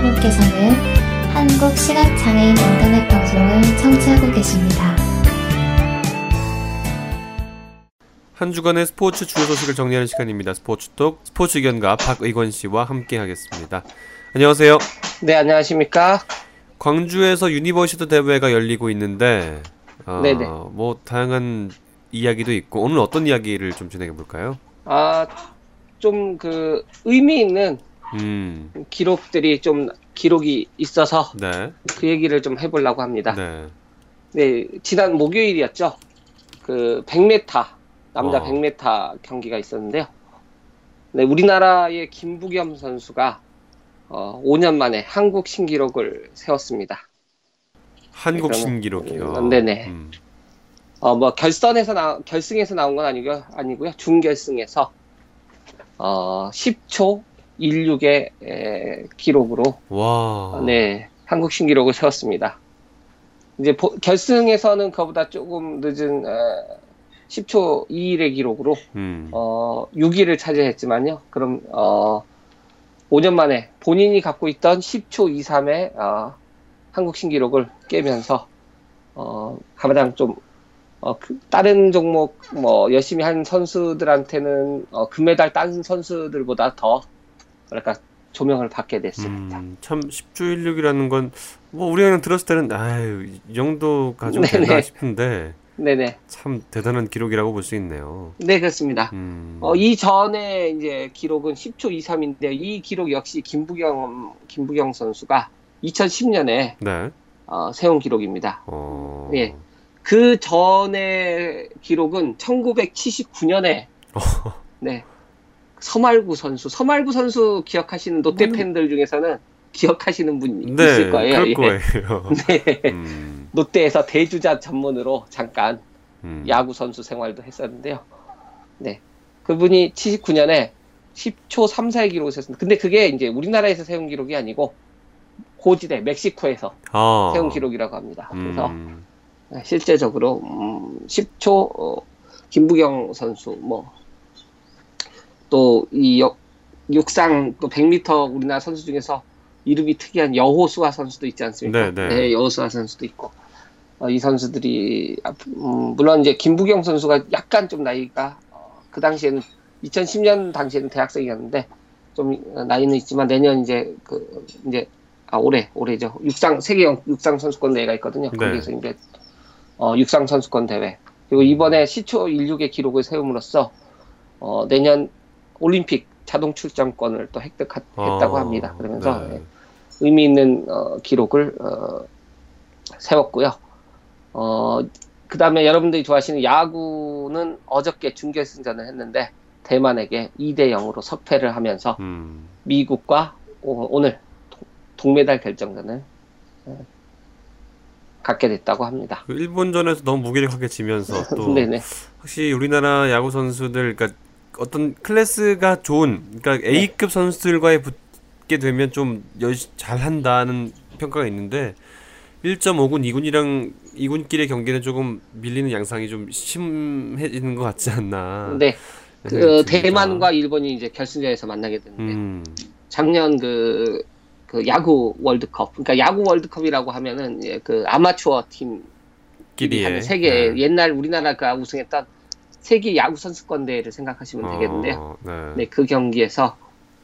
여러분께서는 한국 시각장애인 인터넷 방송을 청취하고 계십니다. 한 주간의 스포츠 주요 소식을 정리하는 시간입니다. 스포츠톡 스포츠 의견가 박의건 씨와 함께 하겠습니다. 안녕하세요. 네, 안녕하십니까? 광주에서 유니버시티 대회가 열리고 있는데 어, 네네. 뭐 다양한 이야기도 있고 오늘 어떤 이야기를 좀 진행해 볼까요? 아, 좀 그 의미 있는 음, 기록들이 좀 기록이 있어서 네, 그 얘기를 좀 해보려고 합니다. 네, 네, 지난 목요일이었죠. 그 100m 남자 어. 100m 경기가 있었는데요. 네, 우리나라의 김부겸 선수가 어, 5년 만에 한국 신기록을 세웠습니다. 한국 신기록이요. 음, 네네. 음, 어, 뭐 결선에서 나 결승에서 나온 건 아니고요. 아니고요. 준결승에서 어, 10초 16의 에, 기록으로 와, 네, 한국 신기록을 세웠습니다. 이제 보- 결승에서는 그보다 조금 늦은 에, 10초 21의 기록으로 음, 어, 6위를 차지했지만요. 그럼 어, 5년 만에 본인이 갖고 있던 10초 23의 어, 한국 신기록을 깨면서 어, 가장 좀 어, 그 다른 종목 뭐 열심히 한 선수들한테는 어, 금메달 딴 선수들보다 더 뭐랄까 조명을 받게 됐습니다. 음, 참 10조 16이라는 건 뭐 우리가 그냥 들었을 때는 아유 이 정도 가지고. 되나 싶은데 네네, 참 대단한 기록이라고 볼 수 있네요. 네 그렇습니다. 음, 어, 이 전에 이제 기록은 10초 23인데 이 기록 역시 김부경 김부경 선수가 2010년에 네, 어, 세운 기록입니다. 어, 예. 그 전에 기록은 1979년에 네 서말구 선수 서말구 선수 기억하시는 롯데 뭐는- 팬들 중에서는 기억하시는 분 네, 있을 거예요. 그럴 예. 거예요. 네. 음, 롯데에서 대주자 전문으로 잠깐 음. 야구 선수 생활도 했었는데요. 네. 그분이 79년에 10초 3, 4의 기록을 세웠습니다. 근데 그게 이제 우리나라에서 세운 기록이 아니고 고지대 멕시코에서 아, 세운 기록이라고 합니다. 그래서 음, 네, 실제적으로 음, 10초 어, 김부경 선수 뭐 또 이 육상 또 100m 우리나라 선수 중에서 이름이 특이한 여호수아 선수도 있지 않습니까? 네, 네. 여호수아 선수도 있고 어, 이 선수들이 앞- 음, 물론 이제 김부경 선수가 약간 좀 나이가 어, 그 당시에는 2010년 당시에는 대학생이었는데 좀 나이는 있지만 내년 이제 그 이제 아 올해 올해죠 육상 세계 영- 육상 선수권 대회가 있거든요. 네. 거기에서 이제 어, 육상 선수권 대회 그리고 이번에 시초 16의 기록을 세움으로써 어, 내년 올림픽 자동 출전권을 또 획득했다고 아, 합니다. 그러면서 네. 예, 의미 있는 어, 기록을 어, 세웠고요. 어, 그 다음에 여러분들이 좋아하시는 야구는 어저께 준결승전을 했는데 대만에게 2대 0으로 석패를 하면서 음, 미국과 오- 동- 동메달 결정전을 어, 갖게 됐다고 합니다. 그 일본전에서 너무 무기력하게 지면서 또. 확실히 우리나라 야구 선수들 그러니까 어떤 클래스가 좋은 그러니까 네. A급 선수들과의 붙게 되면 좀 잘한다는 평가가 있는데 1.5군 2군이랑 2군끼리의 경기는 조금 밀리는 양상이 좀 심해지는 것 같지 않나. 네. 그 생각이 듭니다. 대만과 일본이 이제 결승전에서 만나게 됐는데 음, 작년 그, 그 야구 월드컵 그러니까 야구 월드컵이라고 하면은 예, 그 아마추어 팀 끼리의 하는 세계 네. 옛날 우리나라가 우승했던 세계 야구 선수권 대회를 생각하시면 되겠는데요. 어, 네. 네, 그 경기에서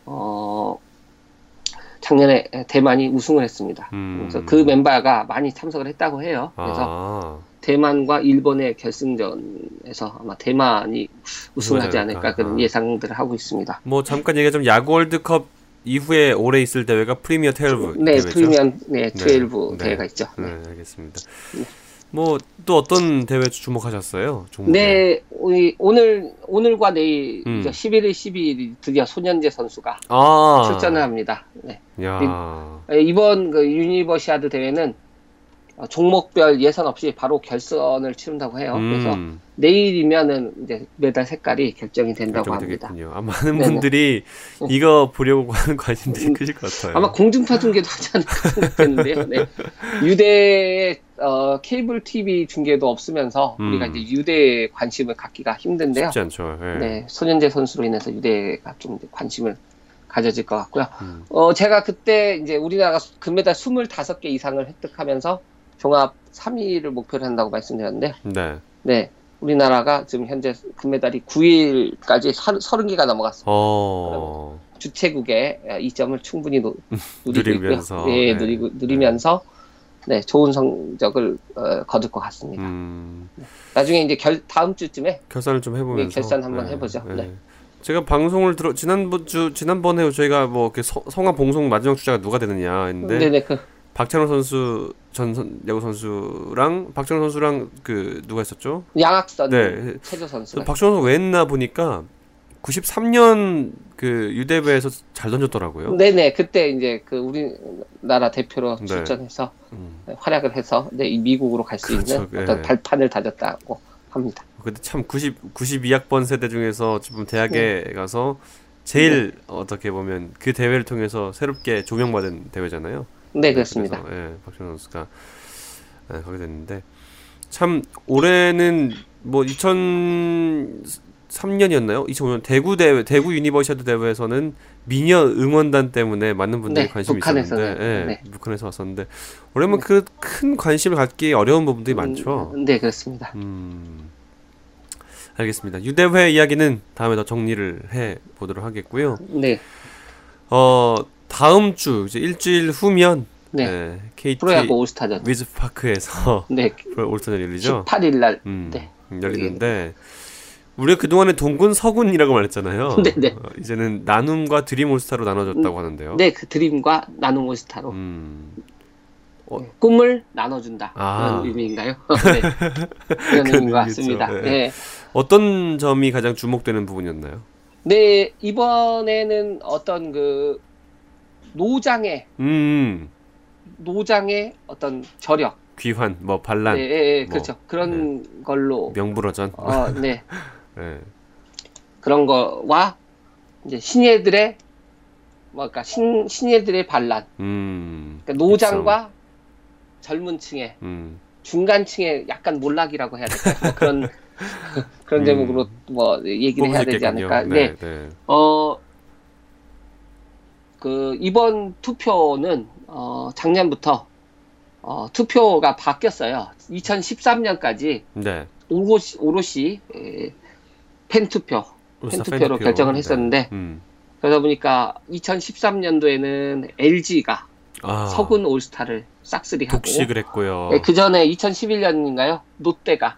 어 작년에 대만이 우승을 했습니다. 음. 그래서 그 멤버가 많이 참석을 했다고 해요. 그래서 아, 대만과 일본의 결승전에서 아마 대만이 우승을 하지 않을까. 그런 아. 예상들을 하고 있습니다. 뭐 잠깐 얘기하자면 야구 월드컵 이후에 올해 있을 대회가 프리미어 12 네, 대회죠. 프리미엄 네, 12 네. 대회가 있죠. 네, 알겠습니다. 뭐 또 어떤 대회 주목하셨어요? 종목에? 네, 오늘 오늘과 내일 음. 이제 11일, 12일 드디어 손연재 선수가 아, 출전을 합니다. 네. 야, 예, 이번 그 유니버시아드 대회는 어, 종목별 예선 없이 바로 결선을 치른다고 해요. 그래서 음, 내일이면은 이제 메달 색깔이 결정이 된다고 합니다. 아, 많은 네네. 분들이 이거 보려고 하는 관심들이 크실 것 같아요. 아마 공중파 중계도 하지 않을까 생각되는데요. 네. 유대의 어, 케이블 TV 중계도 없으면서 음. 우리가 이제 유대에 관심을 갖기가 힘든데요. 쉽지 않죠. 예. 네, 손연재 선수로 인해서 유대가 좀 관심을 가져질 것 같고요. 음. 어, 제가 그때 이제 우리나라가 금메달 25개 이상을 획득하면서 종합 3위를 목표로 한다고 말씀드렸는데, 네. 네. 우리나라가 지금 현재 금메달이 9위까지 30개가 넘어갔습니다. 어. 주최국의 이 점을 충분히 노, 누리고 누리면서, 있고요. 예, 네. 누리고, 누리면서 네, 좋은 성적을 어, 거둘 것 같습니다. 음. 나중에 이제 결, 다음 주쯤에 결산을 좀 해보면서 예, 결산 한번 해보죠. 네. 제가 방송을 들어 지난번 주 지난번에 저희가 뭐 이렇게 서- 성화 봉송 마지막 주자가 누가 되느냐 했는데 네네 그 박찬호 선수 전 선- 야구 선수랑 박찬호 선수랑 그 누가 있었죠? 양학선 네. 체조 저 선수가 박찬호 선수 왜 했나 보니까 93년 그 유대배에서 잘 던졌더라고요. 네네 그때 이제 그 우리나라 대표로 네. 출전해서 음. 활약을 해서 네, 이 미국으로 갈수 그렇죠. 있는 예. 어떤 발판을 다졌다고 합니다. 근데 참 90, 92학번 세대 중에서 지금 대학에 네. 가서 제일 어떻게 보면 그 대회를 통해서 새롭게 조명받은 대회잖아요. 네 그렇습니다. 그래서, 예, 박찬호 선수가 예, 가게 됐는데 참 올해는 뭐 2003년이었나요? 2005년 대구 대회, 대구 유니버시아드 대회에서는 미녀 응원단 때문에 많은 분들이 네, 관심이 북한에서는, 있었는데, 예, 네. 북한에서 왔었는데 올해는 그큰 관심을 갖기 어려운 부분들이 음, 많죠. 네 그렇습니다. 음, 알겠습니다. 유대회 이야기는 다음에 더 정리를 해 보도록 하겠고요. 네, 어 다음 주 이제 일주일 후면 네. 네, KT 프로야구 올스타전. 위즈 파크에서 네, 올스타전 열리죠. 18일 날. 음, 네. 열리는데 우리가 그 동안에 동군 서군이라고 말했잖아요. 네네. 어, 이제는 나눔과 드림 올스타로 나눠졌다고 하는데요. 네, 그 드림과 나눔 올스타로 음, 어. 네, 꿈을 나눠준다 아. 그런 의미인가요? 네, 그런 의미인 것. 같습니다. 네. 네. 어떤 점이 가장 주목되는 부분이었나요? 네, 이번에는 어떤 그 노장의 음, 노장의 어떤 저력, 귀환, 뭐 반란, 네, 예, 예, 뭐, 그렇죠. 그런 걸로, 명불허전. 어, 네, 네. 그런 거와 이제 신예들의 뭐랄까 신 신예들의 반란, 음, 그러니까 노장과 젊은 층의 음, 중간층의 약간 몰락이라고 해야 될까요? 뭐 그런 그런 음. 제목으로 뭐 얘기를 해야 되지. 않을까? 네. 네, 네. 어, 그, 이번 투표는, 어, 작년부터, 어, 투표가 바뀌었어요. 2013년까지 네. 오롯이, 오롯이, 에, 팬 투표, 울산 팬투표로 팬투표. 결정을 네. 했었는데, 음. 그러다 보니까 2013년도에는 LG가 아, 서군 올스타를 싹쓸이 하고, 독식을 했고요. 그 전에 2011년인가요? 롯데가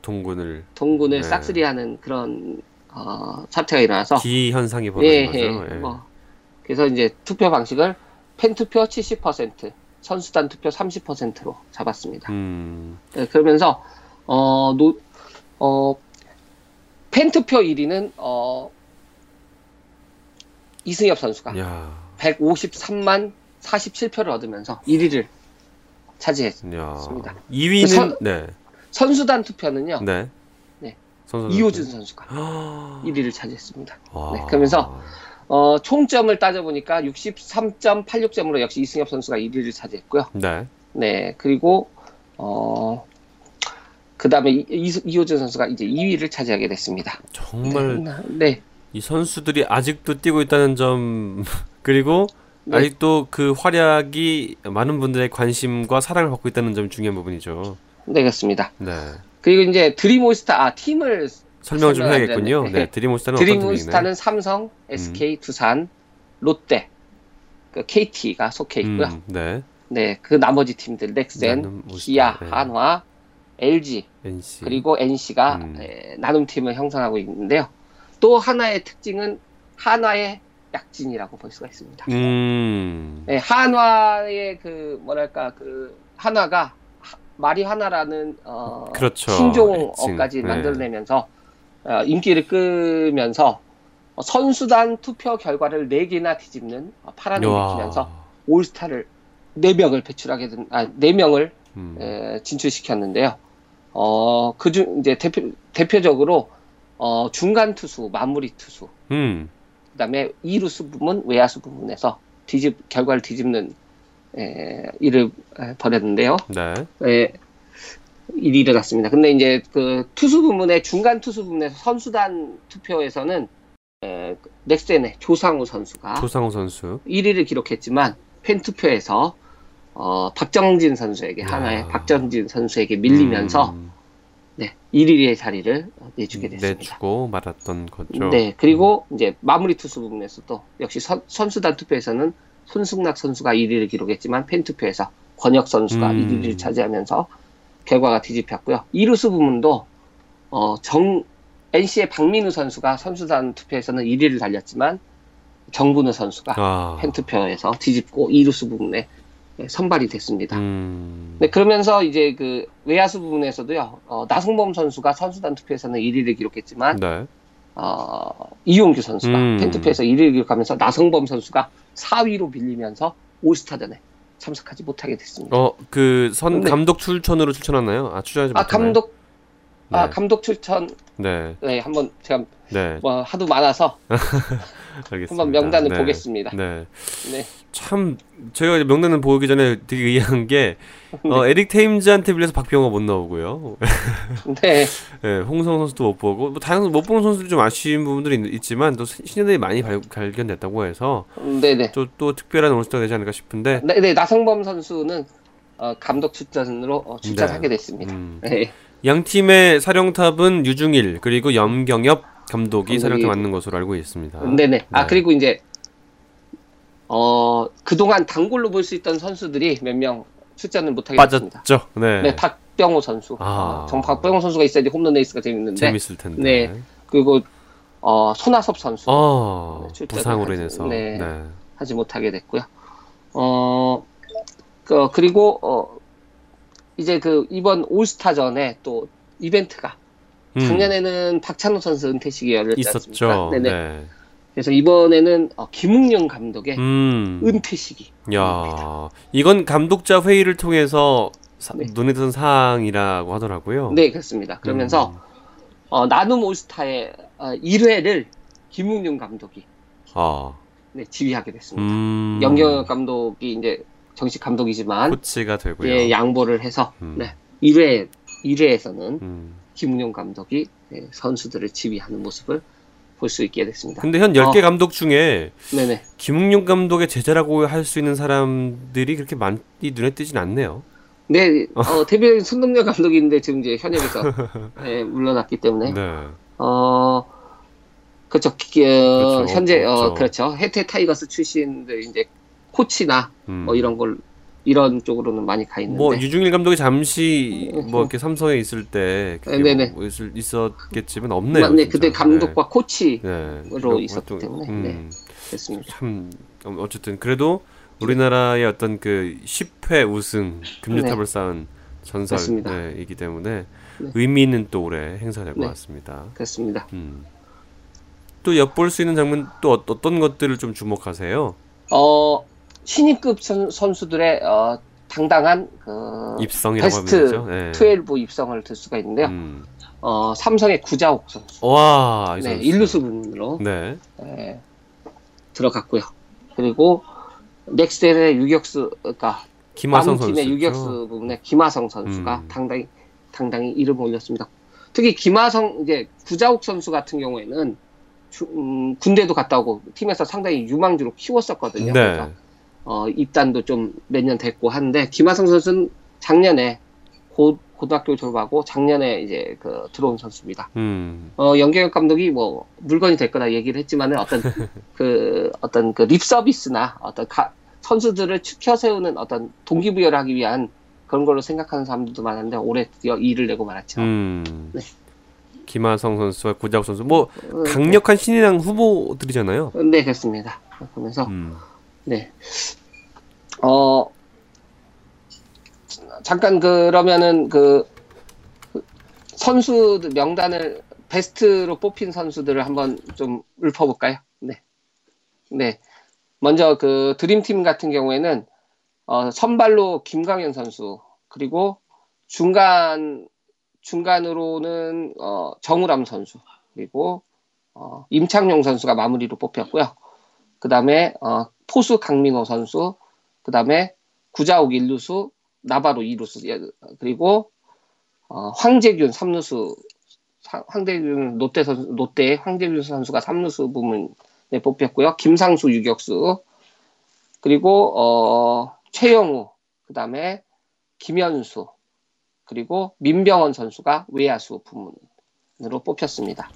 동군을 동군을 네. 싹쓸이 하는 그런, 어, 사태가 일어나서, 기 현상이 벌어진 예, 거죠. 예. 예. 뭐 그래서 이제 투표 방식을 팬 투표 70%, 선수단 투표 30%로 잡았습니다. 음, 네, 그러면서 어, 노, 어, 팬 투표 1위는 어, 이승엽 선수가 야, 153만 47표를 얻으면서 1위를 차지했습니다. 야. 맞습니다. 2위는 선- 네, 선수단 투표는요. 네, 네. 선수 이호준 선수가 아, 1위를 차지했습니다. 와. 네, 그러면서 어, 총점을 따져보니까 63.86점으로 역시 이승엽 선수가 1위를 차지했고요. 네, 네, 그리고, 어, 그 다음에 이호준 선수가 이제 2위를 차지하게 됐습니다. 정말 네, 이 선수들이 아직도 뛰고 있다는 점 그리고 네. 아직도 그 활약이 많은 분들의 관심과 사랑을 받고 있다는 점이 중요한 부분이죠. 네, 그렇습니다. 네. 그리고 이제 드림올스타, 아, 팀을, 설명을 좀 해야겠군요. 네, 팀이나요? 드림올스타는 삼성, SK, 두산, 롯데, 그 KT가 속해 있고요. 음, 네. 네, 그 나머지 팀들, 넥센, 나눔 기아, 네. 한화, LG, NC. 그리고 NC가 음. 나눔 팀을 형성하고 있는데요. 또 하나의 특징은 한화의 약진이라고 볼 수가 있습니다. 음. 네, 한화의 그 뭐랄까 그 한화가 하- 말이 하나라는 어, 그렇죠. 신종어까지 네. 만들어내면서 어, 인기를 끌면서 어, 선수단 투표 결과를 4개나 뒤집는 어, 파란을 와. 일으키면서 올스타를 4명을 배출하게 된, 아, 4명을 음. 에, 진출시켰는데요. 어, 그중 이제 대표 대표적으로 어, 중간 투수, 마무리 투수, 음. 그 다음에 이루수 부문, 외야수 부문에서 뒤집 결과를 뒤집는 에, 일을 에, 벌였는데요. 네. 에, 일이 일어났습니다. 근데 이제 그 투수 부문의 중간 투수 부문에서 선수단 투표에서는 에, 넥센의 조상우 선수가 조상우 선수. 1위를 기록했지만 팬 투표에서 어, 박정진 선수에게 야. 하나의 박정진 선수에게 밀리면서 음, 네, 1위의 자리를 내주게 됐습니다. 내주고 말았던 거죠. 네, 그리고 이제 마무리 투수 부분에서도 역시 선, 선수단 투표에서는 손승락 선수가 1위를 기록했지만 팬 투표에서 권혁 선수가 음. 1위를 차지하면서 결과가 뒤집혔고요. 2루수 부분도 어, 정 NC의 박민우 선수가 선수단 투표에서는 1위를 달렸지만 정근우 선수가 아. 팬 투표에서 뒤집고 2루수 부분에 네, 선발이 됐습니다. 음. 네, 그러면서 이제 그 외야수 부분에서도요, 어, 나성범 선수가 선수단 투표에서는 1위를 기록했지만, 네. 어, 이용규 선수가 음. 팬투표에서 1위를 기록하면서 나성범 선수가 4위로 밀리면서 올스타전에 참석하지 못하게 됐습니다. 어, 그선 네. 감독 출천으로 출전하나요? 아, 출전하지 아, 못하나요? 감독, 아, 네. 감독 출전, 네. 네, 한번 제가 네. 뭐 하도 많아서 알겠습니다. 한번 명단을 네. 보겠습니다. 네. 네. 참 제가 명단을 보기 전에 되게 의아한 게 어, 에릭 테임즈한테 빌려서 박병호 못 나오고요. 네, 네, 홍성 선수도 못 보고 뭐 다양한 못 보는 선수들이 좀 아쉬운 부분들이 있, 있지만 또 신인들이 많이 발, 발견됐다고 해서 네네. 또, 또 특별한 올스타가 되지 않을까 싶은데 네, 네, 나성범 선수는 어, 감독 추천으로 어, 출전하게 됐습니다. 음, 네. 양 팀의 사령탑은 류중일 그리고 염경엽 감독이 사령탑 맞는 것으로 알고 있습니다. 네네. 아 네. 그리고 이제 어 그동안 단골로 볼 수 있던 선수들이 몇 명 출전을 못하게 됐습니다. 빠졌죠. 네. 네, 박병호 선수. 아. 어, 정 박병호 선수가 있어야지 홈런 레이스가 재밌는데. 재밌을 텐데. 네. 그리고 어 손아섭 선수 어, 부상으로 하지- 인해서. 네. 네. 하지 못하게 됐고요. 어 그, 그리고 어 이제 그 이번 올스타전에 또 이벤트가 음, 작년에는 박찬호 선수 은퇴식이 열렸지 있었죠. 네네. 네. 그래서 이번에는 어, 김웅룡 감독의 음. 은퇴식이 야, 이건 감독자 회의를 통해서 사- 네. 눈에 든 사항이라고 하더라고요. 네, 그렇습니다. 그러면서 음. 어, 나눔 올스타의 어, 1회를 김웅룡 감독이 아, 네, 지휘하게 됐습니다. 음. 영경혁 감독이 이제 정식 감독이지만 코치가 되고요. 예, 양보를 해서 음. 네, 1회 1회에서는 음. 김웅룡 감독이 네, 선수들을 지휘하는 모습을 볼 수 있게 됐습니다. 근데 현 10개 어. 감독 중에 네네. 김웅룡 감독의 제자라고 할 수 있는 사람들이 그렇게 많이 눈에 띄진 않네요. 네, 어, 대표적인 손동열 감독인데 지금 이제 현역에서 예, 물러났기 때문에 네. 어, 그렇죠. 기- 어, 그렇죠. 현재, 어, 그렇죠. 그렇죠. 해태 타이거스 출신들 이제 코치나 음. 뭐 이런 걸, 이런 쪽으로는 많이 가 있는데. 뭐 류중일 감독이 잠시 뭐 이렇게 삼성에 있을 때 네네. 뭐 있을, 있었겠지만 없네요. 네. 그때 감독과 코치로 네. 네. 있었기 활동- 때문에. 음. 네, 됐습니다. 참 어, 어쨌든 그래도 우리나라의 어떤 그 10회 우승 쌓은 전설 맞습니다. 네, 이기 때문에 네. 의미 있는 또 올해 행사가 될것 네. 같습니다. 그렇습니다. 음. 또 엿볼 수 있는 장면 또 어- 어떤 것들을 좀 주목하세요? 어, 신인급 선, 선수들의, 어, 당당한, 그, 입성이라고 베스트 하면 되죠. 네. 12 입성을 들 수가 있는데요. 음. 어, 삼성의 구자옥 선수. 와, 이 네. 일루수 부분으로 네. 예, 들어갔고요. 그리고 넥스텔의 유격수, 그러니까 김하성 선수. 유격수 부분에 김하성 선수가 음. 당당히 당당히 이름을 올렸습니다. 특히 김하성 이제 구자욱 선수 같은 경우에는 주- 음, 군대도 갔다 오고 팀에서 상당히 유망주로 키웠었거든요. 네. 그래서 어, 입단도 좀 몇 년 됐고 하는데 김하성 선수는 작년에 고, 고등학교 졸업하고 작년에 이제 그 들어온 선수입니다. 음. 어, 연경혁 감독이 뭐 물건이 될 거다 얘기를 했지만은 어떤 그 어떤 그 립 서비스나 어떤 가- 선수들을 추켜 세우는 어떤 동기부여를 하기 위한 그런 걸로 생각하는 사람들도 많은데 올해 드디어 일을 내고 말았죠. 음. 네. 김하성 선수와 구자욱 선수 뭐 어, 강력한 신인왕 후보들이잖아요. 네, 그렇습니다. 그러면서 음. 네. 어, 잠깐 그러면은 그, 그 선수들 명단을 베스트로 뽑힌 선수들을 한번 좀 읊어볼까요? 네. 네. 먼저 그 드림팀 같은 경우에는 어, 선발로 김광현 선수 그리고 중간 중간으로는 어, 정우람 선수 그리고 어, 임창용 선수가 마무리로 뽑혔고요. 그 다음에 어, 포수 강민호 선수, 그 다음에 구자욱 1루수, 나바로 2루수, 예, 그리고 어, 황재균 3루수 사- 황대균 롯데 선 롯데 황대균 선수가 3루수 부문에 뽑혔고요. 김상수 유격수 그리고 어, 최영우 그 다음에 김현수 그리고 민병헌 선수가 외야수 부문으로 뽑혔습니다.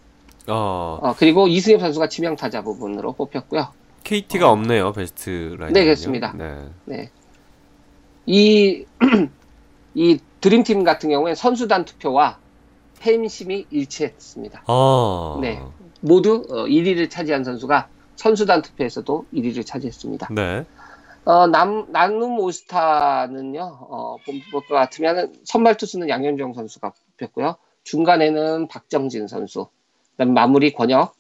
어, 어, 그리고 이승엽 선수가 지명타자 부분으로 뽑혔고요. KT가 없네요 베스트 라인. 네, 그렇습니다. 네. 네. 이, 이 드림팀 같은 경우에 선수단 투표와 팬심이 일치했습니다. 아, 네. 모두 어, 1위를 차지한 선수가 선수단 투표에서도 1위를 차지했습니다. 네. 어, 남, 나눔 올스타는요, 어, 볼것 같으면 선발 투수는 양현종 선수가 뽑혔고요. 중간에는 박정진 선수, 그다음 마무리 권혁,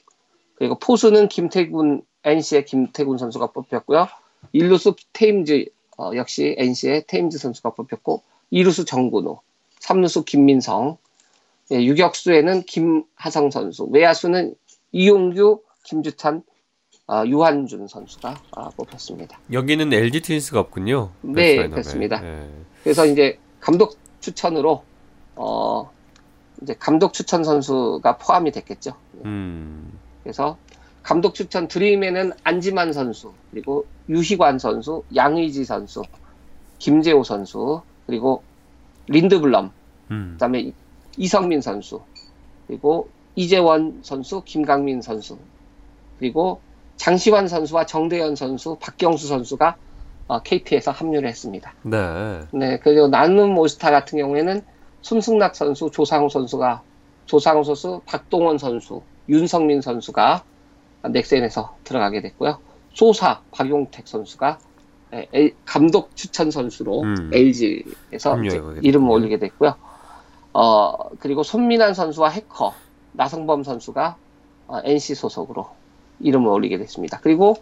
그리고 포수는 김태군, NC의 김태군 선수가 뽑혔고요. 일루수 테임즈, 어, 역시 NC의 테임즈 선수가 뽑혔고, 이루수 정근호, 삼루수 김민성, 예, 유격수에는 김하성 선수, 외야수는 이용규, 김주찬, 어, 유한준 선수가 아, 뽑혔습니다. 여기는 LG 트윈스가 없군요. 네. 그렇습니다. 네. 그래서 이제 감독 추천으로 어 이제 감독 추천 선수가 포함이 됐겠죠. 음. 그래서 감독 추천 드림에는 안지만 선수 그리고 유희관 선수, 양의지 선수, 김재호 선수 그리고 린드블럼 음. 그다음에 이- 이성민 선수 그리고 이재원 선수, 김강민 선수 그리고 장시환 선수와 정대현 선수, 박경수 선수가 어, KT에서 합류를 했습니다. 네. 네, 그리고 나눔 올스타 같은 경우에는 손승락 선수, 조상우 선수가 조상우 선수, 박동원 선수, 윤성민 선수가 넥센에서 들어가게 됐고요. 소사 박용택 선수가 에, 에, 감독 추천 선수로 음. LG에서 이름을. 올리게 됐고요. 어, 그리고 손민환 선수와 해커 나성범 선수가 어, NC 소속으로 이름을 올리게 됐습니다. 그리고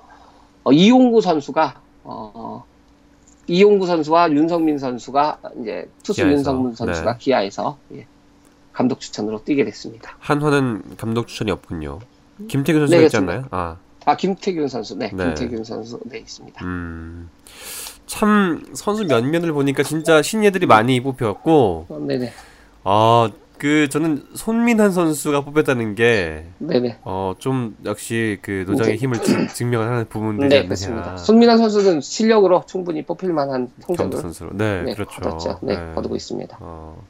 어, 이용구 선수가 어, 이용구 선수와 윤성민 선수가 이제 투수 기아에서, 윤성민 선수가 네. 기아에서 예, 감독 추천으로 뛰게 됐습니다. 한화는 감독 추천이 없군요. 김태균 선수가 네, 있지. 않나요? 아, 아 김태균 선수, 네, 네. 김태균 선수 네 있습니다. 음. 참 선수 면면을 보니까 진짜 신예들이 많이 뽑혔고, 어, 네네, 아, 그 저는 손민환 선수가 뽑혔다는 게, 네네, 어, 좀 역시 그 노장의 이제- 힘을 증- 증명하는 부분이지 네 않느냐. 손민환 선수는 실력으로 충분히 뽑힐 만한 성적을 선수로. 네, 네, 그렇죠. 거뒀죠. 네, 네. 거두고 있습니다. 어,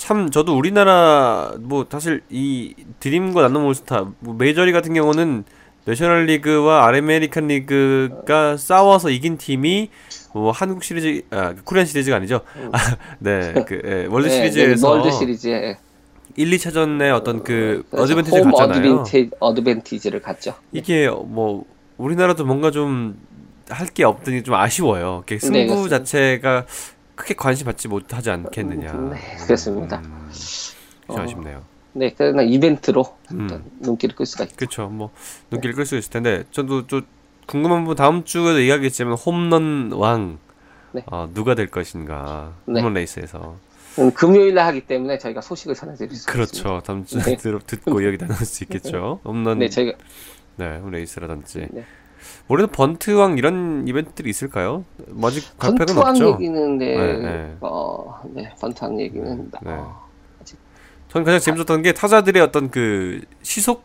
참 저도 우리나라 뭐 사실 이 드림과 나눔 올스타 뭐 메이저리그 같은 경우는 내셔널 리그와 아메리칸 리그가 싸워서 이긴 팀이 뭐 한국 시리즈 아 코리안 시리즈가 아니죠. 아, 네, 그 예, 월드 네, 시리즈에서 네, 월드 시리즈에 1, 2차전에 어떤 그 어드밴티지를 홈 갖잖아요. 어드밴티, 어드밴티지 를 갖죠. 이게 뭐 우리나라도 뭔가 좀 할 게 없더니 좀 아쉬워요. 승부 네. 자체가 크게 관심 받지 못하지 않겠느냐. 네, 그렇습니다. 음, 좀 어. 아쉽네요. 네, 그러나 이벤트로 음. 눈길을 끌 수가 있죠. 그렇죠. 뭐 눈길을 끌수 있을 텐데 저도 좀 궁금한 부분 다음 주에도 얘기하겠지만 홈런 왕 네. 어, 누가 될 것인가 네. 홈런 레이스에서 음, 금요일 날 하기 때문에 저희가 소식을 전해드릴 수 있습니다. 그렇죠. 다음 주에 네. 들- 듣고 이야기 나눌 수 있겠죠. 홈런 네, 저희가 네, 홈런 레이스라든지 네. 올해는 번트왕 이런 이벤트들이 있을까요? 뭐 아직 발표는 없죠. 얘기는 네, 네, 네. 어, 네, 번투왕 얘기는 네. 어, 전 가장 재밌었던 게 타자들의 어떤 그 시속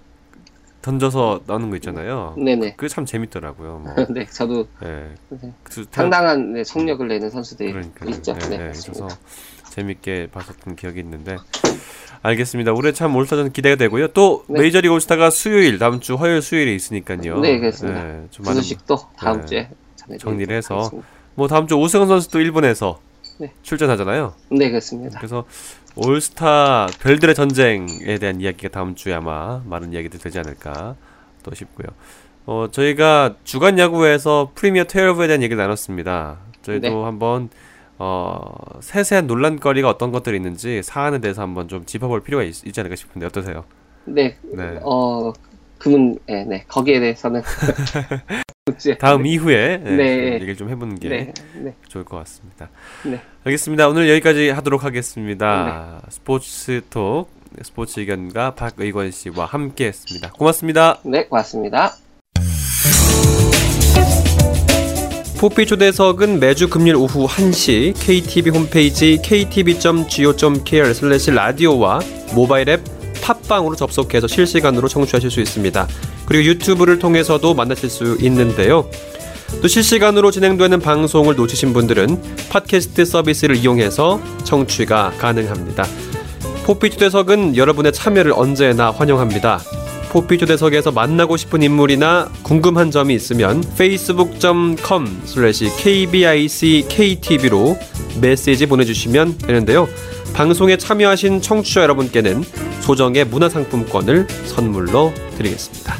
던져서 나오는 거 있잖아요. 네네. 그게 참 재밌더라고요. 뭐. 네, 저도 예. 네. 그 상당한 네, 성력을 내는 선수들이 그러니까 있죠. 네, 네, 네. 그래서 재밌게 봤었던 기억이 있는데 알겠습니다. 올해 참 올스타전 기대가 되고요. 또 네. 메이저리그 올스타가 수요일 다음 주 화요일 수요일에 있으니까요. 네, 그렇습니다. 네, 좀그 많은 소식도 다음 네. 주에 정리를 해서 하겠습니다. 뭐 다음 주 오승환 선수도 일본에서 네. 출전하잖아요. 네, 그렇습니다. 그래서 올스타 별들의 전쟁에 대한 이야기가 다음 주에 아마 많은 이야기들 되지 않을까 또 싶고요. 어, 저희가 주간 야구에서 프리미어 12에 대한 얘기를 나눴습니다. 저희도 네. 한번 어, 세세한 논란거리가 어떤 것들이 있는지 사안에 대해서 한번 좀 짚어볼 필요가 있, 지 않을까 싶은데 어떠세요? 네, 네. 어, 그분, 네, 네, 거기에 대해서는 다음 이후에 네, 네. 얘기를 좀 해보는 게 네, 네, 좋을 것 같습니다. 네. 알겠습니다. 오늘 여기까지 하도록 하겠습니다. 스포츠 톡 스포츠 의견가 박의권 씨와 함께했습니다. 고맙습니다. 네, 고맙습니다. 포피 초대석은 매주 금요일 오후 1시 KTV 홈페이지 ktv.go.kr 슬래시 라디오와 모바일 앱 팟빵으로 접속해서 실시간으로 청취하실 수 있습니다. 그리고 유튜브를 통해서도 만나실 수 있는데요. 또 실시간으로 진행되는 방송을 놓치신 분들은 팟캐스트 서비스를 이용해서 청취가 가능합니다. 포피초대석은 여러분의 참여를 언제나 환영합니다. 포피 초대석에서 만나고 싶은 인물이나 궁금한 점이 있으면 facebook.com kbicktv로 메시지 보내주시면 되는데요. 방송에 참여하신 청취자 여러분께는 소정의 문화상품권을 선물로 드리겠습니다.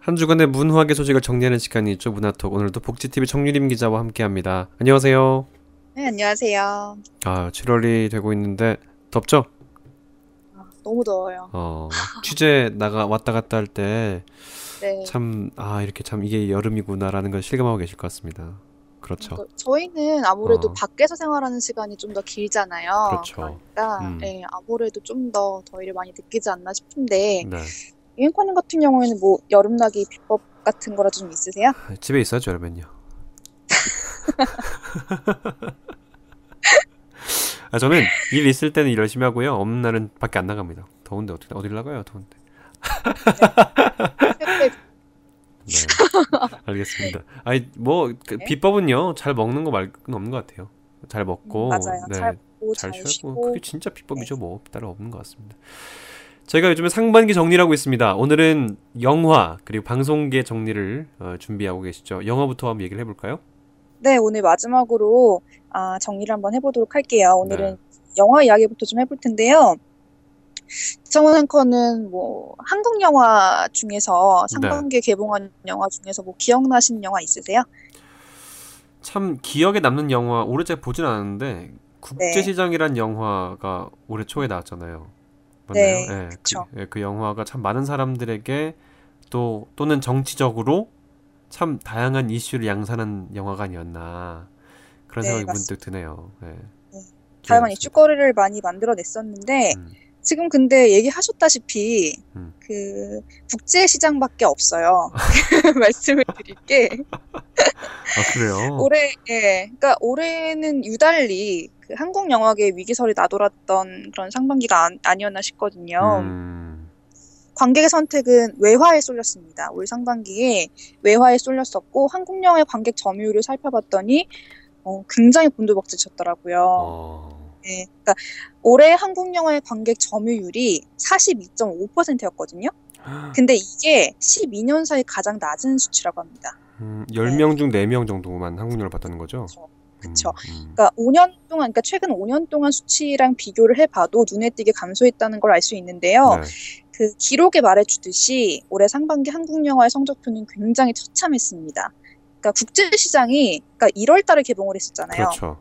한 주간의 문화계 소식을 정리하는 시간이 있죠. 문화톡. 오늘도 복지TV 정유림 기자와 함께합니다. 안녕하세요. 네, 안녕하세요. 아, 7월이 되고 있는데 덥죠? 너무 더워요. 어, 취재 나가 왔다 갔다 할때 네. 참 아, 이렇게 참 이게 여름이구나라는 걸 실감하고 계실 것 같습니다. 그렇죠. 그, 저희는 아무래도 어. 밖에서 생활하는 시간이 좀 더 길잖아요. 그렇죠. 그러니까 음. 네, 아무래도 좀 더 더위를 많이 느끼지 않나 싶은데 네. 유인커님 같은 경우에는 뭐 여름나기 비법 같은 거라도 좀 있으세요? 집에 있어야죠, 여러면요. 아, 저는 일 있을 때는 일 열심히 하고요. 없는 날은 밖에 안 나갑니다. 더운데 어떻게 어딜 나가요? 더운데. 햇볕 네. 알겠습니다. 아니 뭐그 네. 비법은요. 잘 먹는 거 말고는 없는 것 같아요. 잘 먹고 맞아요. 네. 잘 먹고 잘 잘, 쉬고 쉬고 그게 진짜 비법이죠 뭐 따로 없는 것 같습니다. 저희가 요즘에 상반기 정리를 하고 있습니다. 오늘은 영화 그리고 방송계 정리를 어, 준비하고 계시죠. 영화부터 한번 얘기를 해볼까요? 네, 오늘 마지막으로 아, 정리를 한번 해보도록 할게요. 오늘은 네. 영화 이야기부터 좀 해볼 텐데요. 정원 앵커는 뭐 한국 영화 중에서 네. 상반기에 개봉한 영화 중에서 뭐 기억나시는 영화 있으세요? 참 기억에 남는 영화 올해 제가 보진 않았는데 국제시장이란 영화가 올해 초에 나왔잖아요. 맞나요? 네, 예, 그쵸. 그, 예, 그 영화가 참 많은 사람들에게 또 또는 정치적으로 참 다양한 이슈를 양산한 영화가 아니었나 그런 네, 생각이 맞습니다. 문득 드네요. 예. 다양한 기억이 이슈거리를 많이 만들어냈었는데 음. 지금 근데 얘기하셨다시피 음. 그 국제 시장밖에 없어요. 말씀을 드릴 게 아 그래요? 올해 예, 그러니까 올해는 유달리 그 한국 영화계 위기설이 나돌았던 그런 상반기가 안, 아니었나 싶거든요. 음. 관객의 선택은 외화에 쏠렸습니다. 올 상반기에 외화에 쏠렸었고 한국 영화의 관객 점유율을 살펴봤더니 어, 굉장히 곤두박질쳤더라고요. 어. 네, 그러니까 올해 한국 영화의 관객 점유율이 42.5%였거든요. 근데 이게 12년 사이 가장 낮은 수치라고 합니다. 음, 10명 중 4명 정도만 한국 영화를 봤다는 거죠? 음, 그러니까 5년 동안, 그러니까 최근 5년 동안 수치랑 비교를 해봐도 눈에 띄게 감소했다는 걸 알 수 있는데요. 네. 그 기록에 말해주듯이 올해 상반기 한국 영화의 성적표는 굉장히 처참했습니다. 그러니까 국제 시장이 그러니까 1월 달에 개봉을 했었잖아요. 그렇죠.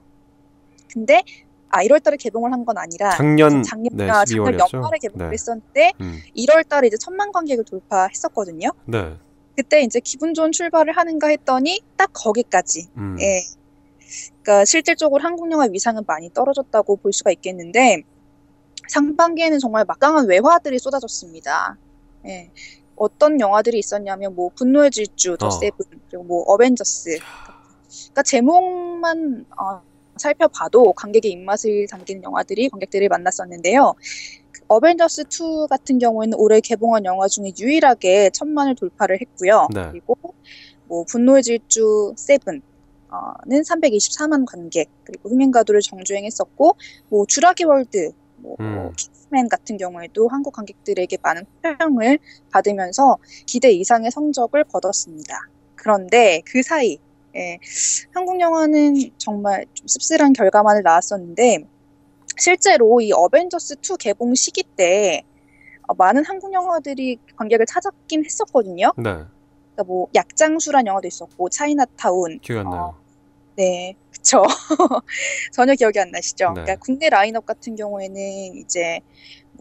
근데 아 1월 달에 개봉을 한 건 아니라 작년 작년, 네, 아, 작년 12월이었죠. 연말에 개봉을 네. 했었는데 음. 1월 달에 이제 천만 관객을 돌파했었거든요. 네. 그때 이제 기분 좋은 출발을 하는가 했더니 딱 거기까지. 음. 예. 그러니까 실질적으로 한국 영화 위상은 많이 떨어졌다고 볼 수가 있겠는데 상반기에는 정말 막강한 외화들이 쏟아졌습니다. 예. 어떤 영화들이 있었냐면 뭐 분노의 질주, 더 어. 세븐, 그리고 뭐 어벤져스. 그러니까 제목만 어, 살펴봐도 관객의 입맛을 담기는 영화들이 관객들을 만났었는데요. 그 어벤져스 2 같은 경우에는 올해 개봉한 영화 중에 유일하게 천만을 돌파를 했고요. 네. 그리고 뭐 분노의 질주 세븐 는 324만 관객 그리고 흥행가도를 정주행했었고 뭐 주라기 월드 뭐 음. 킹스맨 같은 경우에도 한국 관객들에게 많은 호평을 받으면서 기대 이상의 성적을 거뒀습니다. 그런데 그 사이 예, 한국 영화는 정말 좀 씁쓸한 결과만을 낳았었는데 실제로 이 어벤져스 2 개봉 시기 때 어, 많은 한국 영화들이 관객을 찾았긴 했었거든요. 네. 그러니까 뭐 약장수란 영화도 있었고 차이나타운 기억이 안 나요. 네, 그쵸. 전혀 기억이 안 나시죠? 네. 그러니까 국내 라인업 같은 경우에는 이제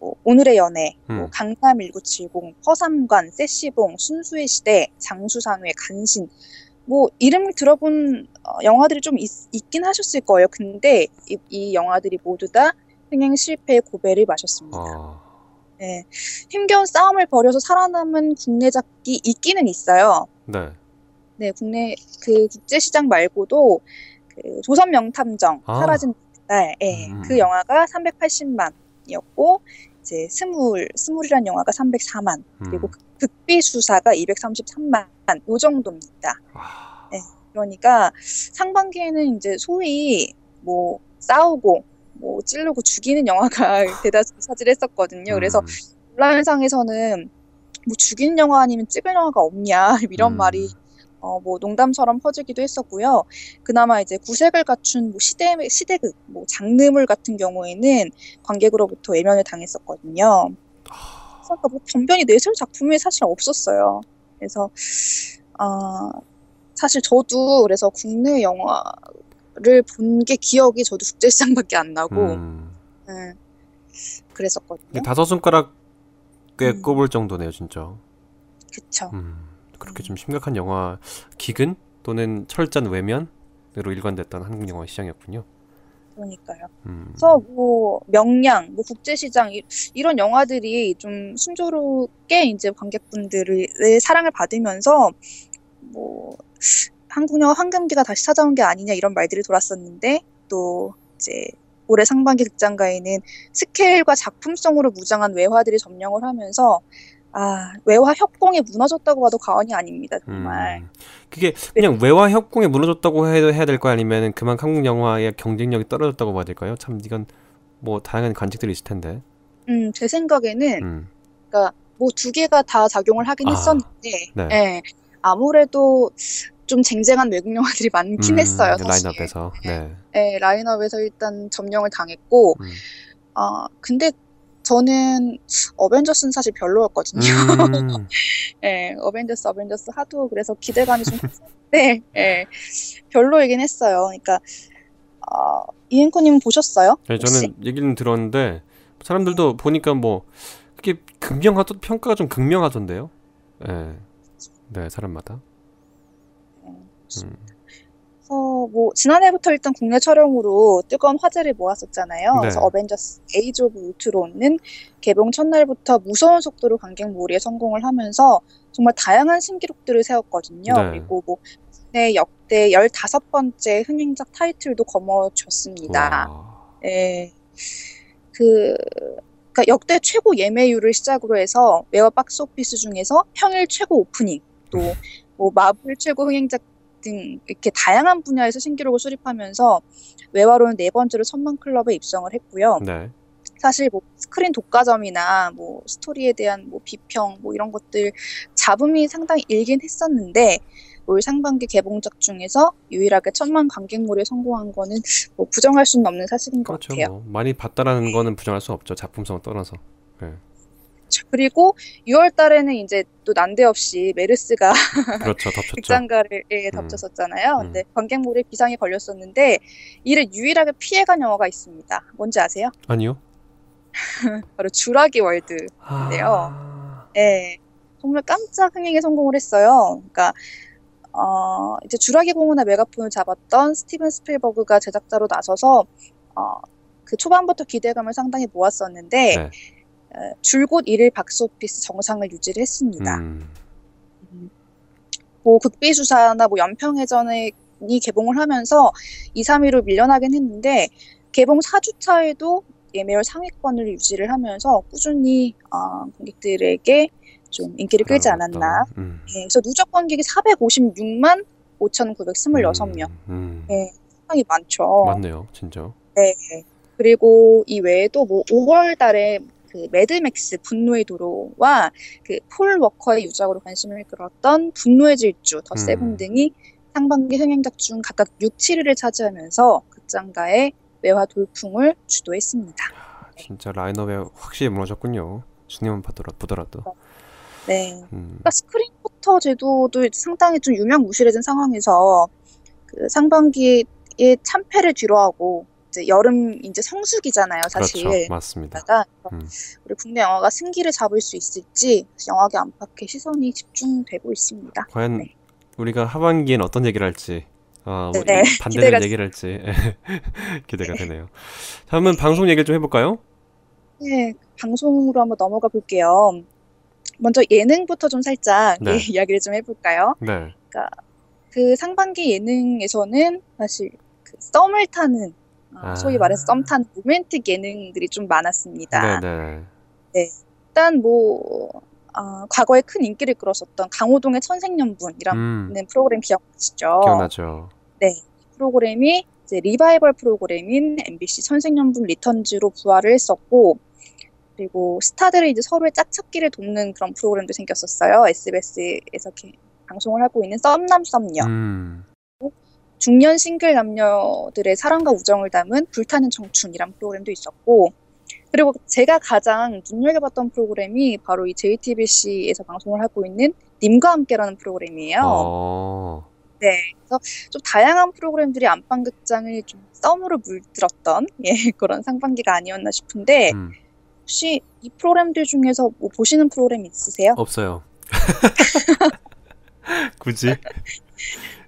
뭐 오늘의 연애, 뭐 음. 강남 1970, 허삼관, 세시봉, 순수의 시대, 장수상회, 간신 뭐 이름을 들어본 어, 영화들이 좀 있, 긴 하셨을 거예요. 근데 이, 이 영화들이 모두 다 흥행 실패의 고배를 마셨습니다. 아, 네. 힘겨운 싸움을 벌여서 살아남은 국내작이 있기는 있어요. 네. 네, 국내 그 국제 시장 말고도 그 조선 명탐정 아. 사라진 날, 예, 음. 그 영화가 380만이었고 이제 스물 스물이란 영화가 304만 그리고 음. 극비 수사가 233만 요 정도입니다. 아, 네. 그러니까 상반기에는 이제 소위 뭐 싸우고 뭐 찌르고 죽이는 영화가 대다수 차지했었거든요. 그래서 음, 온라인상에서는 뭐 죽이는 영화 아니면 찍을 영화가 없냐 이런 음. 말이 어 뭐 농담처럼 퍼지기도 했었고요. 그나마 이제 구색을 갖춘 뭐 시대 시대극 뭐 장르물 같은 경우에는 관객으로부터 외면을 당했었거든요. 그래서 뭐 변변히 내세울 작품이 사실 없었어요. 그래서 아 사실 저도 그래서 국내 영화를 본 게 기억이 저도 국제 시장밖에 안 나고 음. 음, 그랬었거든요. 다섯 손가락에 음. 꼽을 정도네요, 진짜. 그쵸. 음, 그렇게 좀 심각한 영화 기근 또는 철저한 외면으로 일관됐던 한국 영화 시장이었군요. 그러니까요. 음. 그래서 뭐 명량, 뭐 국제시장 이, 이런 영화들이 좀 순조롭게 이제 관객분들의 사랑을 받으면서 뭐 한국 영화 황금기가 다시 찾아온 게 아니냐 이런 말들이 돌았었는데 또 이제 올해 상반기 극장가에는 스케일과 작품성으로 무장한 외화들이 점령을 하면서 아 외화 협공이 무너졌다고 봐도 과언이 아닙니다 정말. 음. 그게 그냥 외화 협공에 무너졌다고 해도 해야 될거 아니면 그만큼 한국 영화의 경쟁력이 떨어졌다고 봐야 될까요? 참 이건 뭐 다양한 관측들이 있을 텐데. 음, 제 생각에는 음. 뭐두 개가 다 작용을 하긴 아, 했었는데, 네. 예, 아무래도 좀 쟁쟁한 외국 영화들이 많긴 음, 했어요, 사실. 라인업에서. 네. 예, 라인업에서 일단 점령을 당했고, 음. 아, 근데 저는 어벤져스는 사실 별로였거든요. 음. 예, 어벤져스, 어벤져스 하도 그래서 기대감이 좀 컸는데, 예, 별로이긴 했어요. 그러니까, 어, 이행코님 보셨어요? 네? 저는 얘기는 들었는데 사람들도 보니까 뭐 그게 극명하던 평가가 좀 극명하던데요. 네. 네, 사람마다. 음. 그래서 뭐 지난해부터 일단 국내 촬영으로 뜨거운 화제를 모았었잖아요. 네. 그래서 어벤져스 에이지 오브 울트론은 개봉 첫날부터 무서운 속도로 관객 몰이에 성공을 하면서 정말 다양한 신기록들을 세웠거든요. 네. 그리고 뭐 국내 역대 15번째 흥행작 타이틀도 거머쥐었습니다. 와. 예. 그 그러니까 역대 최고 예매율을 시작으로 해서 외화 박스 오피스 중에서 평일 최고 오프닝 또 뭐 마블 최고 흥행작 등 이렇게 다양한 분야에서 신기록을 수립하면서 외화로는 네 번째로 천만 클럽에 입성을 했고요. 네. 사실 뭐 스크린 독과점이나 뭐 스토리에 대한 뭐 비평 뭐 이런 것들 잡음이 상당히 일긴 했었는데 올 상반기 개봉작 중에서 유일하게 천만 관객몰에 성공한 거는 뭐 부정할 수는 없는 사실인 것 그렇죠. 같아요. 뭐 많이 봤다라는 거는 부정할 수 없죠. 작품성을 떠나서. 네. 그리고 6월 달에는 이제 또 난데없이 메르스가 그렇죠. 덮쳤죠. 극장가를 예, 음. 덮쳤었잖아요. 음. 근데 관객몰에 비상이 걸렸었는데 이를 유일하게 피해간 영화가 있습니다. 뭔지 아세요? 아니요. 바로 주라기 월드. 아... 예, 정말 깜짝 흥행에 성공을 했어요. 그러니까 어, 이제 주라기 공원의 메가폰을 잡았던 스티븐 스필버그가 제작자로 나서서 어, 그 초반부터 기대감을 상당히 모았었는데 네. 어, 줄곧 1일 박스오피스 정상을 유지를 했습니다. 음. 뭐 극비수사나 뭐 연평해전이 개봉을 하면서 2, 3위로 밀려나긴 했는데 개봉 4주차에도 예매율 상위권을 유지를 하면서 꾸준히 어, 관객들에게 좀 인기를 끌지 않았나. 음. 예, 그래서 누적 관객이 456만 5,926명. 음, 음. 예, 상당히 많죠. 맞네요. 진짜. 네. 그리고 이 외에도 뭐 5월 달에 그 매드맥스 분노의 도로와 그 폴 워커의 유작으로 관심을 끌었던 분노의 질주, 더 음. 세븐 등이 상반기 흥행작 중 각각 6, 7위를 차지하면서 극장가의 외화 돌풍을 주도했습니다. 진짜 라인업에 확실히 무너졌군요. 보더라, 보더라도. 네. 음. 그러니까 스크린 포터 제도도 상당히 좀 유명무실해진 상황에서 그 상반기에 참패를 뒤로하고 이제 여름 이제 성수기잖아요, 사실. 그렇죠. 맞습니다. 음. 우리 국내 영화가 승기를 잡을 수 있을지 영화계 안팎에 시선이 집중되고 있습니다. 과연 네. 우리가 하반기엔 어떤 얘기를 할지 아, 뭐 네, 이 반대되는 얘기를 할지 기대가 되네요. 자, 한번 방송 얘기를 좀 해볼까요? 네, 방송으로 한번 넘어가 볼게요. 먼저 예능부터 좀 살짝 네. 예, 이야기를 좀 해볼까요? 네. 그 상반기 예능에서는 사실 그 썸을 타는 어, 아. 소위 말해서 썸 타는 로맨틱 예능들이 좀 많았습니다. 네네. 일단 뭐 어, 과거에 큰 인기를 끌었었던 강호동의 천생연분이라는 음, 프로그램 기억하시죠? 기억나죠. 프로그램이 이제 리바이벌 프로그램인 MBC 천생연분 리턴즈로 부활을 했었고 그리고 스타들이 이제 서로의 짝찾기를 돕는 그런 프로그램도 생겼었어요. SBS에서 방송을 하고 있는 썸남 썸녀. 음, 중년 싱글 남녀들의 사랑과 우정을 담은 불타는 청춘이란 프로그램도 있었고 그리고 제가 가장 눈여겨봤던 프로그램이 바로 이 JTBC에서 방송을 하고 있는 님과 함께라는 프로그램이에요. 어, 네, 그래서 좀 다양한 프로그램들이 안방극장을 좀 썸으로 물들었던 예, 그런 상반기가 아니었나 싶은데 음, 혹시 이 프로그램들 중에서 뭐 보시는 프로그램 있으세요? 없어요. 굳이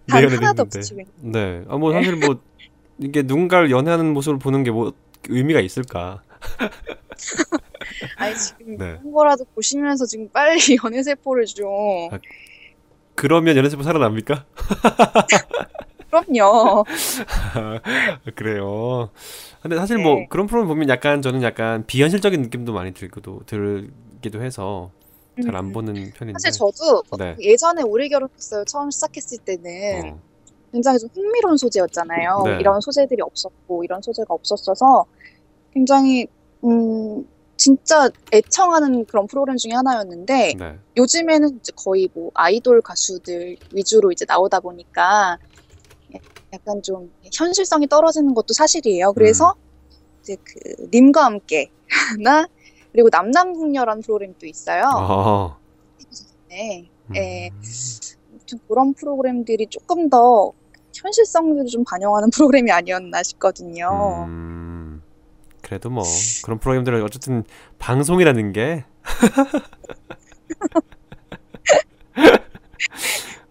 단 하나도. 없으시고 네. 아, 뭐 사실 뭐 이게 누군가를 연애하는 모습을 보는 게 뭐 의미가 있을까? 아니 지금 네. 그런 거라도 보시면서 지금 빨리 연애 세포를 좀 아, 그러면 연애 세포 살아납니까? 그럼요. 그래요. 근데 사실 뭐 네. 그런 프로그램 보면 약간 저는 약간 비현실적인 느낌도 많이 들기도 들기도 해서 잘안 음. 보는 편인데. 사실 저도 네. 예전에 오래 결혼했어요. 처음 시작했을 때는 어, 굉장히 좀 흥미로운 소재였잖아요. 네. 이런 소재들이 없었고 이런 소재가 없었어서 굉장히 음 진짜 애청하는 그런 프로그램 중에 하나였는데 네. 요즘에는 이제 거의 뭐 아이돌 가수들 위주로 이제 나오다 보니까 약간 좀 현실성이 떨어지는 것도 사실이에요. 그래서 음. 이제 그 님과 함께나 그리고 남남북녀라는 프로그램도 있어요. 어. 네. 음. 예. 아무튼 그런 프로그램들이 조금 더 현실성을 좀 반영하는 프로그램이 아니었나 싶거든요. 음, 그래도 뭐 그런 프로그램들은 어쨌든 방송이라는 게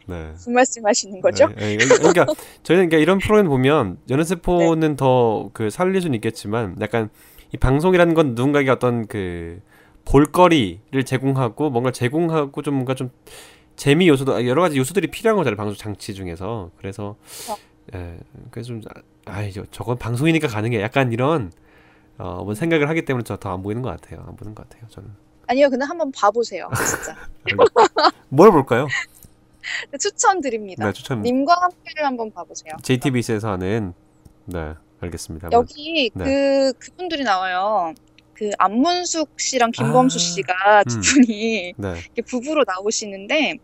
네. 무슨 말씀하시는 거죠? 네, 네. 그러니까 저희는 그러니까 이런 프로그램 보면 네. 연애세포는 더 그 살릴 수는 있겠지만 약간 이 방송이라는 건 누군가에게 어떤 그 볼거리를 제공하고 뭔가 제공하고 좀 뭔가 좀 재미 요소도 여러 가지 요소들이 필요한 거잖아요 방송 장치 중에서 그래서 예 그래서 좀 아, 저 저건 방송이니까 가능해 약간 이런 어, 뭐 생각을 하기 때문에 저 더 안 보이는 것 같아요 안 보는 것 같아요 저는 아니요, 근데 한번 봐보세요, 진짜. 뭘 볼까요? 추천드립니다. 네 추천 님과 함께를 한번 봐보세요. JTBC에서 하는 네 알겠습니다. 여기 네. 그 그분들이 나와요. 그 안문숙 씨랑 김범수 아, 씨가 두 음. 분이 네. 이렇게 부부로 나오시는데,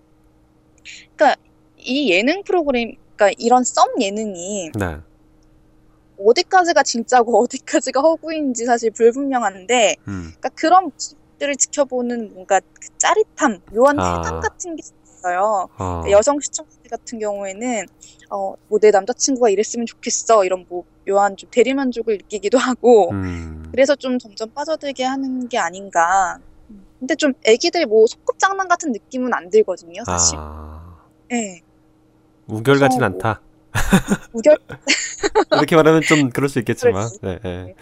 그러니까 이 예능 프로그램, 그러니까 이런 썸 예능이 네. 어디까지가 진짜고 어디까지가 허구인지 사실 불분명한데, 음. 그러니까 그런 모습들을 지켜보는 뭔가 그 짜릿함, 묘한 아. 쾌감 같은 게 있어요. 어. 그러니까 여성 시청자들 같은 경우에는 어, 뭐 내 남자친구가 이랬으면 좋겠어 이런 뭐 묘한 좀 대리만족을 느끼기도 하고 음. 그래서 좀 점점 빠져들게 하는 게 아닌가. 근데 좀 애기들 뭐 소꿉장난 같은 느낌은 안 들거든요, 사실. 아. 예. 우결 같진 그래서 않다. 우결 이렇게 말하면 좀 그럴 수 있겠지만. 그렇지. 네, 네.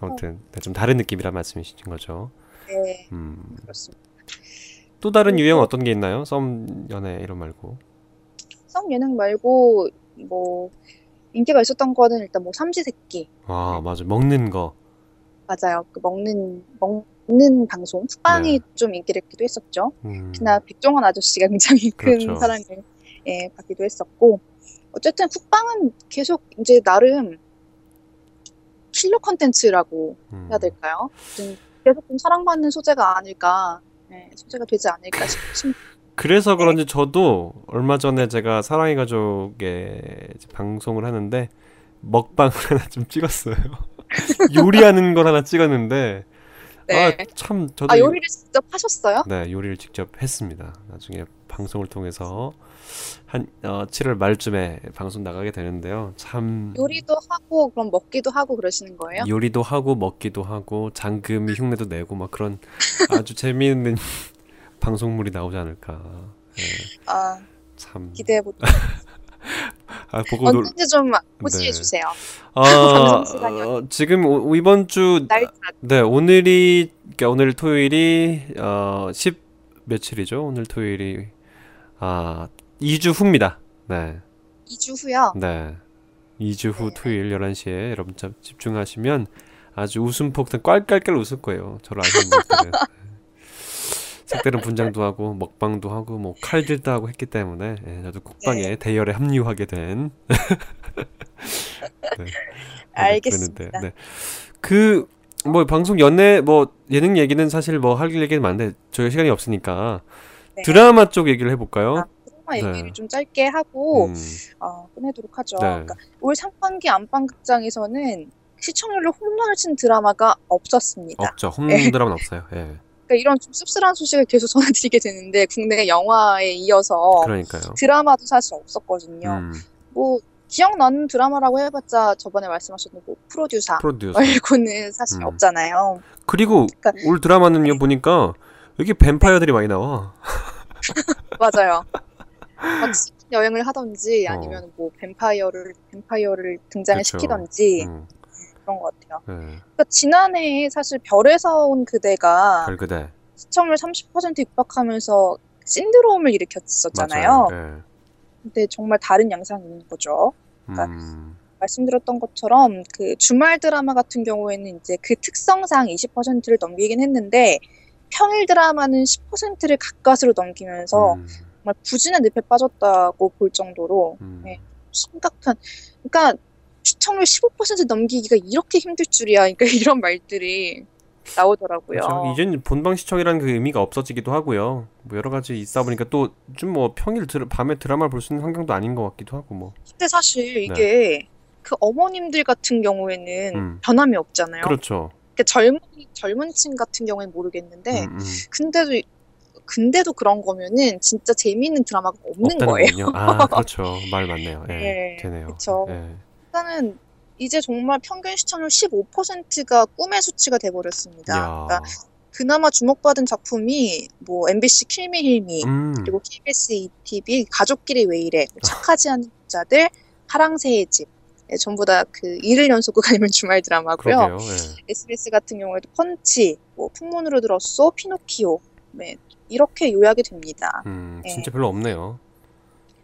아무튼 네, 좀 다른 느낌이란 말씀이신 거죠. 네, 음. 그렇습니다. 또 다른 유형 어떤 게 있나요? 썸 연애 이런 말고. 성 예능 말고 뭐 인기가 있었던 거는 일단 뭐 삼시세끼 아, 맞아. 먹는 거. 맞아요. 그 먹는 먹는 방송 흑방이 네. 좀 인기를 얻기도 했었죠. 음. 특히나 백종원 아저씨가 굉장히 큰 그렇죠. 사랑을 예, 받기도 했었고 어쨌든 쿡방은 계속 이제 나름 킬러 컨텐츠라고 음. 해야 될까요? 좀 계속 좀 사랑받는 소재가 아닐까 예, 소재가 되지 않을까 싶습니다. 그래서 그런지 저도 얼마 전에 제가 사랑의 가족의 방송을 하는데 먹방을 하나 좀 찍었어요. 요리하는 걸 하나 찍었는데 네. 아 참 저도 아 이- 요리를 직접 하셨어요? 네 요리를 직접 했습니다. 나중에 방송을 통해서 한 어, 7월 말쯤에 방송 나가게 되는데요. 참 요리도 하고 그럼 먹기도 하고 그러시는 거예요? 요리도 하고 먹기도 하고 장금이 흉내도 내고 막 그런 아주 재미있는 방송물이 나오지 않을까. 예. 아 참. 기대해 보도록 아, 보고 놀. 언제든지 좀 네. 호지해 주세요. 아, 방송 시간이 어, 지금 오, 이번 주 날짜 네, 오늘이 그러니까 오늘 토요일이 어 10 며칠이죠? 오늘 토요일이 아 2주 후입니다. 네. 2주 후요. 네. 2주 후 토요일 11시에 여러분 참 집중하시면 아주 웃음 폭탄 깔깔깔 웃을 거예요. 저를 아시는 분들은. 네. 색다른 분장도 하고 먹방도 하고 뭐 칼질도 하고 했기 때문에 예, 저도 국방에 네. 대열에 합류하게 된 네. 알겠습니다. 그러는데, 네. 그, 뭐, 방송 연애, 뭐, 예능 얘기는 사실 뭐, 할 얘기는 많은데, 저희가 시간이 없으니까, 네. 드라마 쪽 얘기를 해볼까요? 아, 드라마 얘기를 네. 좀 짧게 하고 음, 어, 끝내도록 하죠. 네. 그러니까 올 상반기 안방극장에서는 시청률로 홈런을 친 드라마가 없었습니다. 없죠. 홈런 드라마는 없어요. 예. 그러니까 이런 좀 씁쓸한 소식을 계속 전해드리게 되는데 국내 영화에 이어서 그러니까요. 드라마도 사실 없었거든요. 음, 뭐 기억나는 드라마라고 해봤자 저번에 말씀하셨던 뭐 프로듀사 프로듀서. 말고는 사실 음. 없잖아요. 그리고, 그러니까- 올 드라마는요, 보니까, 여기 뱀파이어들이 많이 나와. 맞아요. 막 여행을 하던지 어. 아니면 뭐 뱀파이어를 뱀파이어를 등장을 그쵸. 시키던지 음, 그런 것 같아요. 예. 그러니까 지난해 사실 별에서 온 그대가 별그대. 시청률 30% 육박하면서 신드롬을 일으켰었잖아요. 예. 근데 정말 다른 있는 거죠. 음, 말씀드렸던 것처럼 그 주말 드라마 같은 경우에는 이제 그 특성상 20%를 넘기긴 했는데 평일 드라마는 10%를 가까스로 넘기면서 음, 정말 부진의 늪에 빠졌다고 볼 정도로 음. 네. 심각한 그러니까 시청률 15% 넘기기가 이렇게 힘들 줄이야 그러니까 이런 말들이 나오더라고요. 그렇죠. 이젠 본방 시청이라는 그 의미가 없어지기도 하고요. 뭐 여러 가지 있다 보니까 또 좀 뭐 평일 드, 밤에 드라마를 볼수 있는 환경도 아닌 것 같기도 하고 뭐. 근데 사실 이게 그 어머님들 같은 경우에는 음. 변함이 없잖아요. 그렇죠. 그러니까 젊은 젊은 층 같은 경우에는 모르겠는데 음, 음. 근데도 근데도 그런 거면은 진짜 재미있는 드라마가 없는 거예요. 아, 그렇죠. 말 맞네요. 예. 네, 되네요. 그쵸. 예. 일단은 이제 정말 평균 시청률 15%가 꿈의 수치가 돼버렸습니다. 야. 그러니까 그나마 주목받은 작품이 뭐 MBC 킬미 힐미 음. 그리고 KBS ETV 가족끼리 왜 이래 뭐 착하지 않은 자들 파랑새의 집 예, 전부 다 그 일을 연속극 아니면 주말 드라마고요. 그러게요. 예. SBS 같은 경우에도 펀치, 뭐 풍문으로 들었어, 피노키오 네, 이렇게 요약이 됩니다. 음, 네. 진짜 별로 없네요.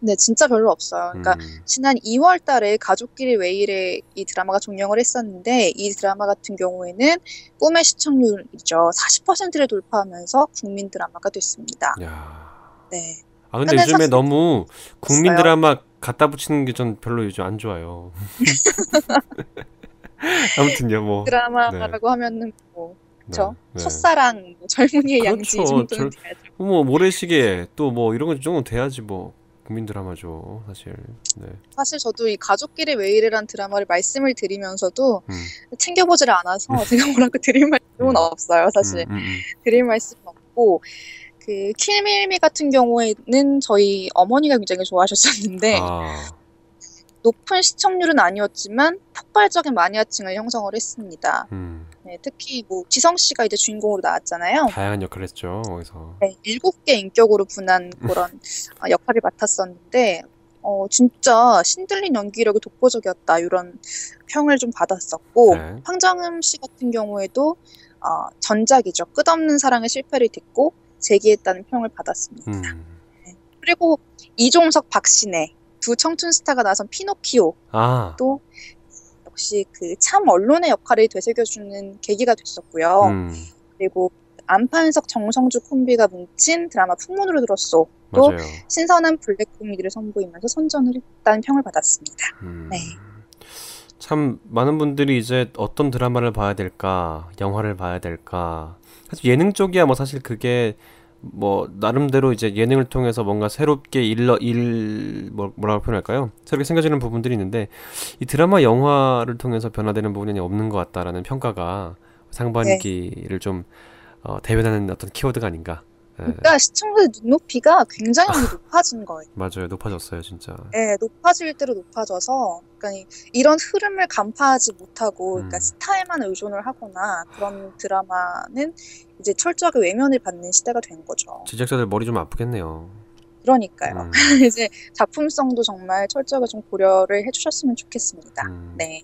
근데 진짜 별로 없어요. 그러니까 음. 지난 2월 달에 가족끼리 왜 이래 이 드라마가 종영을 했었는데 이 드라마 같은 경우에는 꿈의 시청률이죠. 40%를 돌파하면서 국민 드라마가 됐습니다. 야. 네. 아 근데 요즘에 사실- 너무 국민 있어요. 드라마 갖다 붙이는 게 전 별로 요즘 안 좋아요. 아무튼요, 뭐. 드라마라고 하면은 뭐 그쵸? 네, 네. 첫사랑, 뭐 젊은이의 그렇죠. 양지 이 정도는 절- 돼야죠. 뭐 모래시계 또 뭐 이런 거 정도 돼야지 뭐 국민 드라마죠, 사실. 네. 사실 저도 이 가족끼리 왜 이래란 드라마를 말씀을 드리면서도 음. 챙겨보질 않아서 제가 뭐라고 드릴 말씀은 음. 없어요. 사실 음, 음, 음. 드릴 말씀은 없고 그 킬밀미 같은 경우에는 저희 어머니가 굉장히 좋아하셨었는데 아, 높은 시청률은 아니었지만 폭발적인 마니아층을 형성을 했습니다. 음. 네, 특히 뭐 지성 씨가 이제 주인공으로 나왔잖아요. 다양한 역할을 했죠, 거기서. 네, 일곱 개 인격으로 분한 그런 어, 역할을 맡았었는데 어 진짜 신들린 연기력이 독보적이었다 이런 평을 좀 받았었고 네. 황정음 씨 같은 경우에도 어, 전작이죠 끝없는 사랑의 실패를 딛고 재기했다는 평을 받았습니다. 음. 그리고 이종석, 박신혜 두 청춘 스타가 나선 피노키오 아, 또 역시 그 참 언론의 역할을 되새겨주는 계기가 됐었고요. 음. 그리고 안판석, 정성주 콤비가 뭉친 드라마 풍문으로 들었소. 또 맞아요. 신선한 블랙 코미디를 선보이면서 선전을 했다는 평을 받았습니다. 음. 네. 참 많은 분들이 이제 어떤 드라마를 봐야 될까, 영화를 봐야 될까. 사실 예능 쪽이야 뭐 사실 그게 뭐 나름대로 이제 예능을 통해서 뭔가 새롭게 일러 일 뭐, 뭐라고 표현할까요? 새롭게 생겨지는 부분들이 있는데 이 드라마 영화를 통해서 변화되는 부분이 없는 것 같다라는 평가가 상반기를 좀 어, 대변하는 어떤 키워드가 아닌가. 예, 그러니까 시청자의 눈높이가 굉장히 높아진 거예요. 맞아요. 높아졌어요, 진짜. 네, 높아질 대로 높아져서 그러니까 이- 이런 흐름을 간파하지 못하고 그러니까 음. 스타에만 의존을 하거나 그런 드라마는 이제 철저하게 외면을 받는 시대가 된 거죠. 제작자들 머리 좀 아프겠네요. 그러니까요. 음, 이제 작품성도 정말 철저하게 좀 고려를 해주셨으면 좋겠습니다. 음. 네.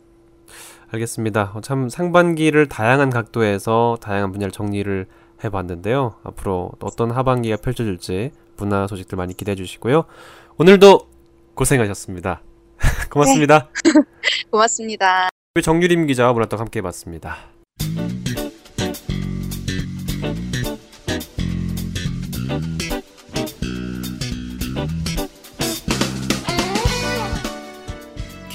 알겠습니다. 어, 참 상반기를 다양한 각도에서 다양한 분야를 정리를 해봤는데요. 앞으로 어떤 하반기가 펼쳐질지 문화 소식들 많이 기대해 주시고요. 오늘도 고생하셨습니다. 고맙습니다. 고맙습니다. 정유림 기자와 문화떡 함께 해봤습니다.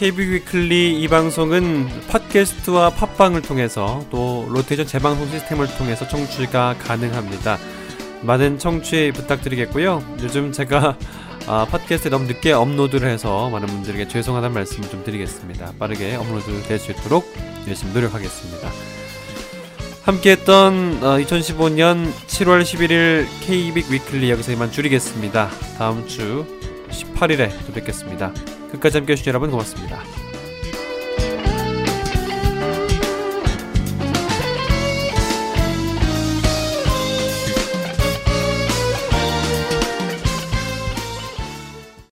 KB 위클리 이 방송은 팟캐스트와 팟빵을 통해서 또 로테이션 재방송 시스템을 통해서 청취가 가능합니다. 많은 청취 부탁드리겠고요. 요즘 제가 아, 팟캐스트에 너무 늦게 업로드를 해서 많은 분들에게 죄송하다는 말씀을 좀 드리겠습니다. 빠르게 업로드 될 수 있도록 열심히 노력하겠습니다. 함께했던 2015년 7월 11일 케이빅 위클리 여기서 이만 줄이겠습니다. 다음 주 18일에 또 뵙겠습니다. 끝까지 함께해 주신 여러분 고맙습니다.